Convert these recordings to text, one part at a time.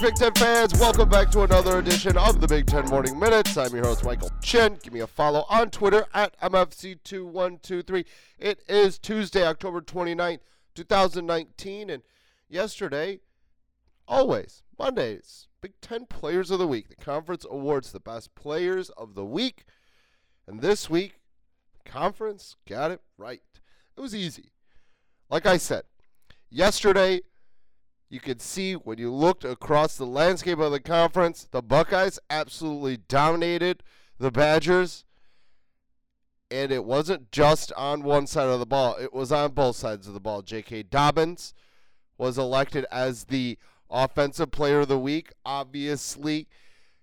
Big Ten fans. Welcome back to another edition of the Big Ten Morning Minutes. I'm your host, Michael Chin. Give me a follow on Twitter at MFC2123. It is Tuesday, October 29th, 2019. And yesterday, always, Mondays, Big Ten Players of the Week. The conference awards the best players of the week. And this week, the conference got it right. It was easy. Like I said, yesterday, you could see when you looked across the landscape of the conference, the Buckeyes absolutely dominated the Badgers. And it wasn't just on one side of the ball, it was on both sides of the ball. J.K. Dobbins was elected as the offensive player of the week. Obviously,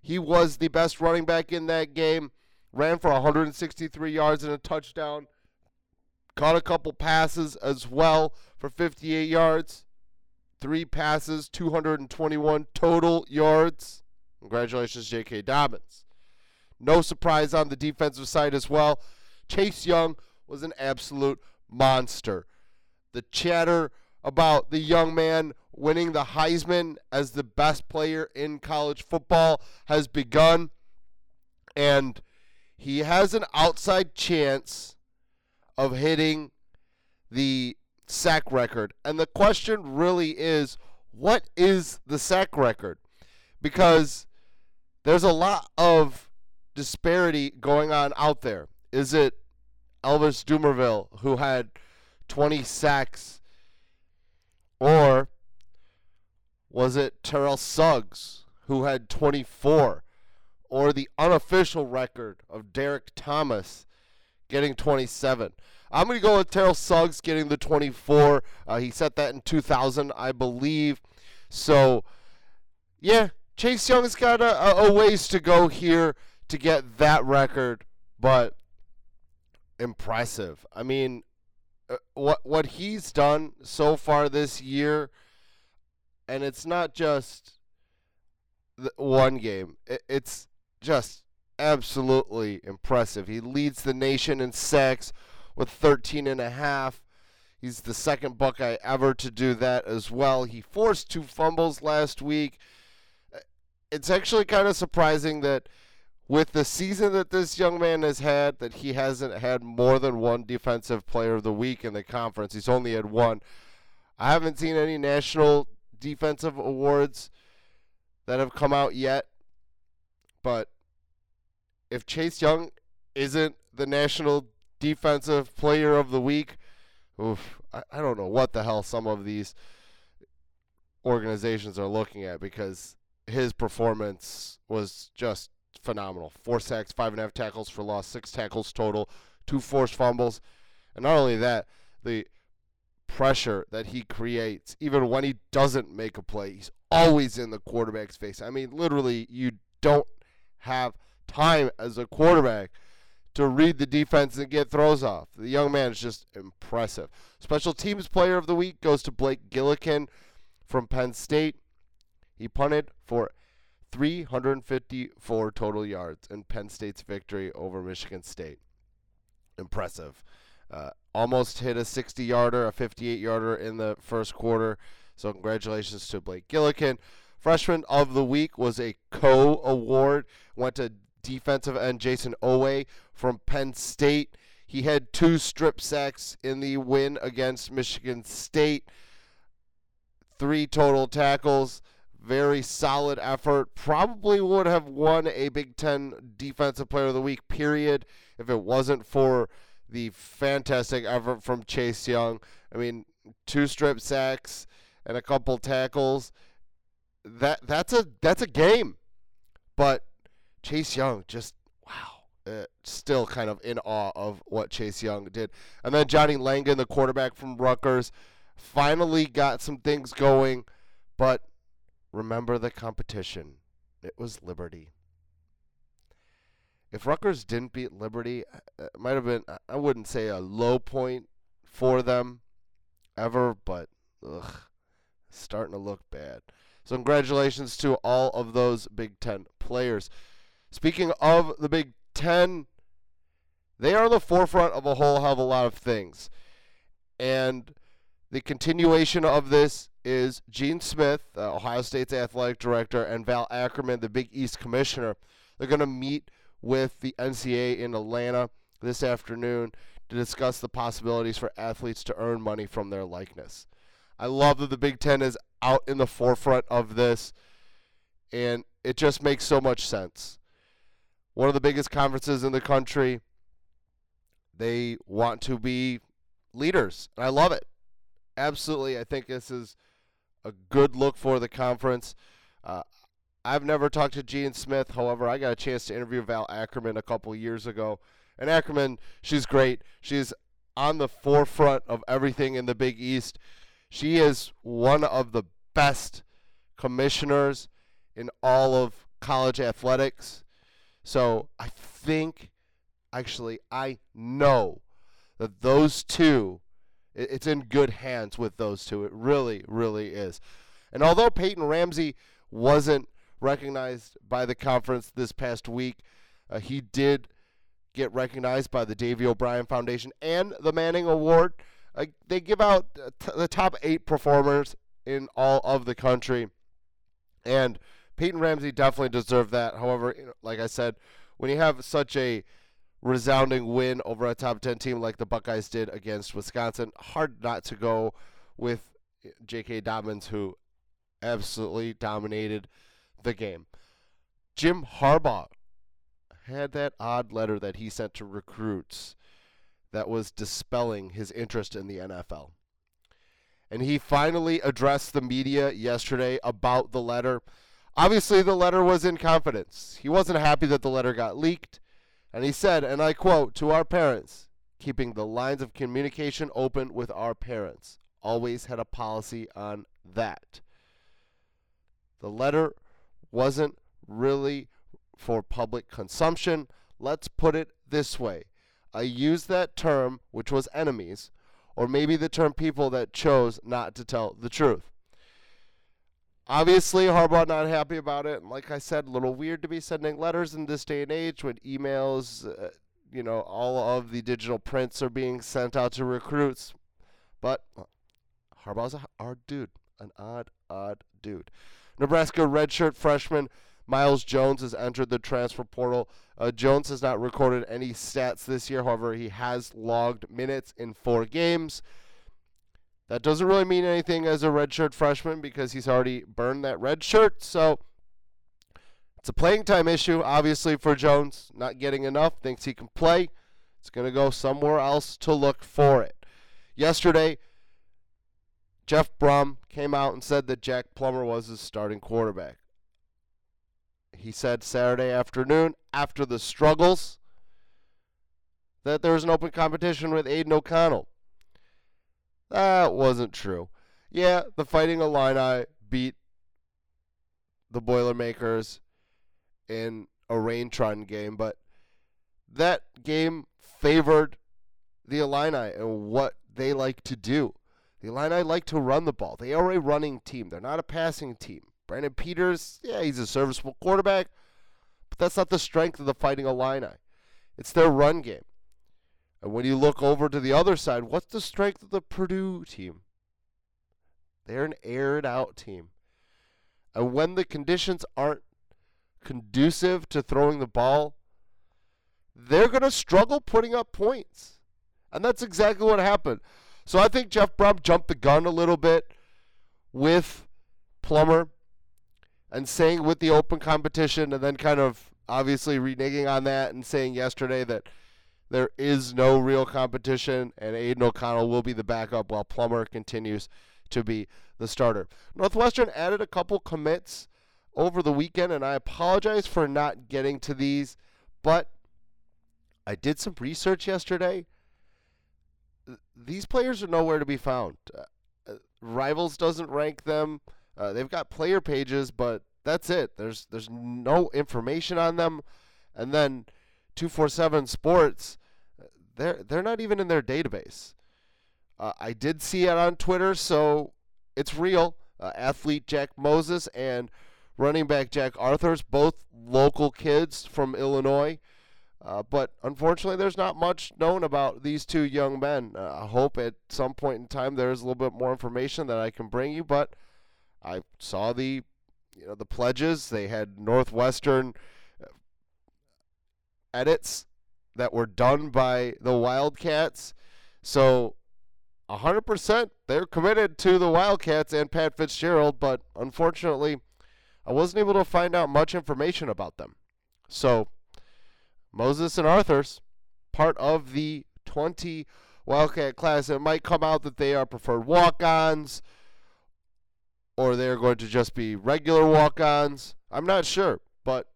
he was the best running back in that game. Ran for 163 yards and a touchdown. Caught a couple passes as well for 58 yards three passes, 221 total yards. Congratulations, J.K. Dobbins. No surprise on the defensive side as well. Chase Young was an absolute monster. The chatter about the young man winning the Heisman as the best player in college football has begun, and he has an outside chance of hitting the sack record. And the question really is what is the sack record? Because there's a lot of disparity going on out there. Is it Elvis Dumervil who had 20 sacks? Or was it Terrell Suggs who had 24? Or the unofficial record of Derrick Thomas getting 27? I'm going to go with Terrell Suggs getting the 24. Uh, he set that in 2000, I believe. So, yeah, Chase Young's got a, a ways to go here to get that record, but impressive. I mean, uh, what what he's done so far this year, and it's not just one game. It's just absolutely impressive. He leads the nation in sacks with 13 and a half. He's the second Buckeye ever to do that as well. He forced two fumbles last week. Uh, it's actually kind of surprising that with the season that this young man has had, that he hasn't had more than one defensive player of the week in the conference. He's only had one. I haven't seen any national defensive awards that have come out yet. But if Chase Young isn't the national defensive player of the week. Oof, I, I don't know what the hell some of these organizations are looking at because his performance was just phenomenal. Four sacks, five and a half tackles for loss, six tackles total, two forced fumbles. And not only that, the pressure that he creates, even when he doesn't make a play, he's always in the quarterback's face. I mean, literally, you don't have time as a quarterback to read the defense and get throws off. The young man is just impressive. Special teams player of the week goes to Blake Gillikin from Penn State. He punted for 354 total yards in Penn State's victory over Michigan State. Impressive. Uh, almost hit a 60 yarder, a 58 yarder in the first quarter. So, congratulations to Blake Gillikin. Freshman of the week was a co award. Went to defensive end Jayson Oweh from Penn State. He had two strip sacks in the win against Michigan State, three total tackles. Very solid effort. Probably would have won a Big Ten Defensive Player of the Week, period, if it wasn't for the fantastic effort from Chase Young. I mean, two strip sacks and a couple tackles. That that's a that's a game. But Chase Young just wow, uh, still kind of in awe of what Chase Young did. And then Johnny Langan, the quarterback from Rutgers, finally got some things going, but remember the competition. It was Liberty. If Rutgers didn't beat Liberty, uh, it might have been I wouldn't say a low point for them ever, but ugh, starting to look bad. So congratulations to all of those Big Ten players. Speaking of the Big Ten, they are the forefront of a whole hell of a lot of things. And The continuation of this is Gene Smith, uh, Ohio State's athletic director, and Val Ackerman, the Big East commissioner. They're going to meet with the NCAA in Atlanta this afternoon to discuss the possibilities for athletes to earn money from their likeness. I love that the Big Ten is out in the forefront of this, and it just makes so much sense. One of the biggest conferences in the country, they want to be leaders, and I love it. Absolutely, I think this is a good look for the conference. Uh, I've never talked to Gene Smith. However, I got a chance to interview Val Ackerman a couple years ago. And Ackerman, she's great. She's on the forefront of everything in the Big East. She is one of the best commissioners in all of college athletics. So I think, actually, I know that those two, it's in good hands with those two. It really, really is. And although Peyton Ramsey wasn't recognized by the conference this past week, uh, he did get recognized by the Davy O'Brien Foundation and the Manning Award. Uh, they give out t- the top eight performers in all of the country, and Peyton Ramsey definitely deserved that. However, you know, like I said, when you have such a resounding win over a top 10 team like the Buckeyes did against Wisconsin, hard not to go with J.K. Dobbins, who absolutely dominated the game. Jim Harbaugh had that odd letter that he sent to recruits that was dispelling his interest in the NFL. And he finally addressed the media yesterday about the letter. Obviously, the letter was in confidence. He wasn't happy that the letter got leaked. And he said, and I quote, to our parents, keeping the lines of communication open with our parents. Always had a policy on that. The letter wasn't really for public consumption. Let's put it this way I used that term, which was enemies, or maybe the term people that chose not to tell the truth. Obviously, Harbaugh not happy about it. And like I said, a little weird to be sending letters in this day and age when emails, uh, you know, all of the digital prints are being sent out to recruits. But uh, Harbaugh's a odd dude, an odd, odd dude. Nebraska redshirt freshman Miles Jones has entered the transfer portal. Uh, Jones has not recorded any stats this year. However, he has logged minutes in four games. That doesn't really mean anything as a redshirt freshman because he's already burned that red shirt. So it's a playing time issue, obviously, for Jones. Not getting enough, thinks he can play. It's going to go somewhere else to look for it. Yesterday, Jeff Brohm came out and said that Jack Plummer was his starting quarterback. He said Saturday afternoon, after the struggles, that there was an open competition with Aidan O'Connell. That wasn't true. Yeah, the Fighting Illini beat the Boilermakers in a Raintron game, but that game favored the Illini and what they like to do. The Illini like to run the ball. They are a running team. They're not a passing team. Brandon Peters, yeah, he's a serviceable quarterback, but that's not the strength of the Fighting Illini. It's their run game. And when you look over to the other side, what's the strength of the Purdue team? They're an aired out team. And when the conditions aren't conducive to throwing the ball, they're going to struggle putting up points. And that's exactly what happened. So I think Jeff Brohm jumped the gun a little bit with Plummer and saying with the open competition and then kind of obviously reneging on that and saying yesterday that there is no real competition and Aidan O'Connell will be the backup while Plummer continues to be the starter. Northwestern added a couple commits over the weekend and I apologize for not getting to these, but I did some research yesterday. These players are nowhere to be found. Uh, uh Rivals doesn't rank them. Uh, they've got player pages, but that's it. There's there's no information on them. And then 247 Sports, they're they're not even in their database. Uh, I did see it on Twitter, so it's real. Uh, athlete Jack Moses and running back Jack Arthurs, both local kids from Illinois. Uh, but unfortunately, there's not much known about these two young men. Uh, I hope at some point in time there's a little bit more information that I can bring you. But I saw the, you know, the pledges. They had Northwestern uh, edits that were done by the Wildcats. So 100% they're committed to the Wildcats and Pat Fitzgerald, but unfortunately, I wasn't able to find out much information about them. So Moses and Arthur's part of the 20 Wildcat class. It might come out that they are preferred walk ons or they're going to just be regular walk ons. I'm not sure, but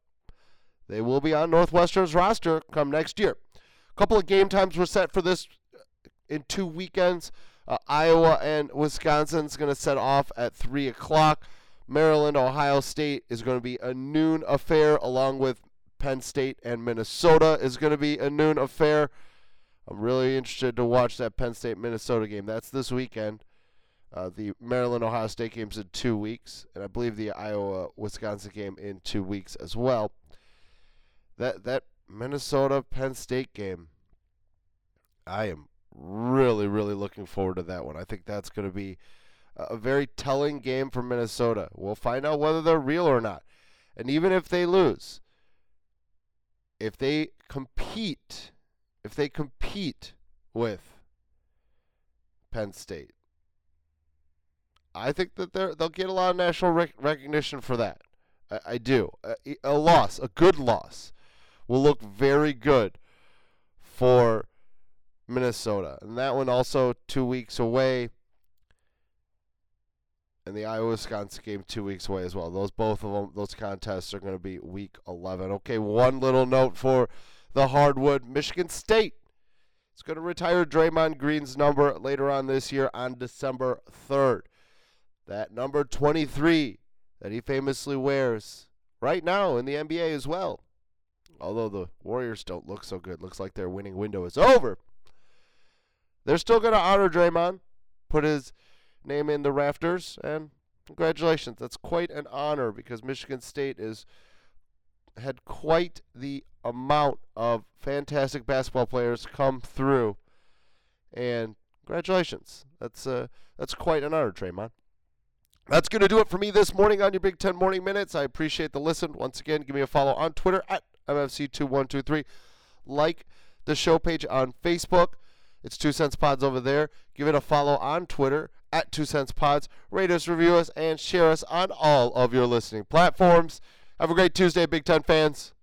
they will be on Northwestern's roster come next year. A couple of game times were set for this in two weekends. Uh, Iowa and Wisconsin is going to set off at 3 o'clock. Maryland, Ohio State is going to be a noon affair, along with Penn State and Minnesota is going to be a noon affair. I'm really interested to watch that Penn State Minnesota game. That's this weekend. Uh, the Maryland Ohio State game's in two weeks, and I believe the Iowa Wisconsin game in two weeks as well. That that Minnesota Penn State game, I am really really looking forward to that one. I think that's going to be a very telling game for Minnesota. We'll find out whether they're real or not, and even if they lose, if they compete, if they compete with Penn State, I think that they they'll get a lot of national rec- recognition for that. I, I do. A, a loss, a good loss, will look very good for Minnesota, and that one also two weeks away and the Iowa Wisconsin game two weeks away as well. Those both of them, those contests are going to be week 11. Okay, one little note for the hardwood: Michigan State is going to retire Draymond Green's number later on this year on December 3rd. That number 23 that he famously wears right now in the NBA as well. Although the Warriors don't look so good, looks like their winning window is over. They're still going to honor Draymond, put his name in the rafters, and congratulations. That's quite an honor because Michigan State is had quite the amount of fantastic basketball players come through, and congratulations. That's uh, that's quite an honor, Draymond. That's going to do it for me this morning on your Big Ten Morning Minutes. I appreciate the listen. Once again, give me a follow on Twitter at MFC2123. Like the show page on Facebook. It's Two Cents Pods over there. Give it a follow on Twitter at Two Cents Pods. Rate us, review us, and share us on all of your listening platforms. Have a great Tuesday, Big Ten fans.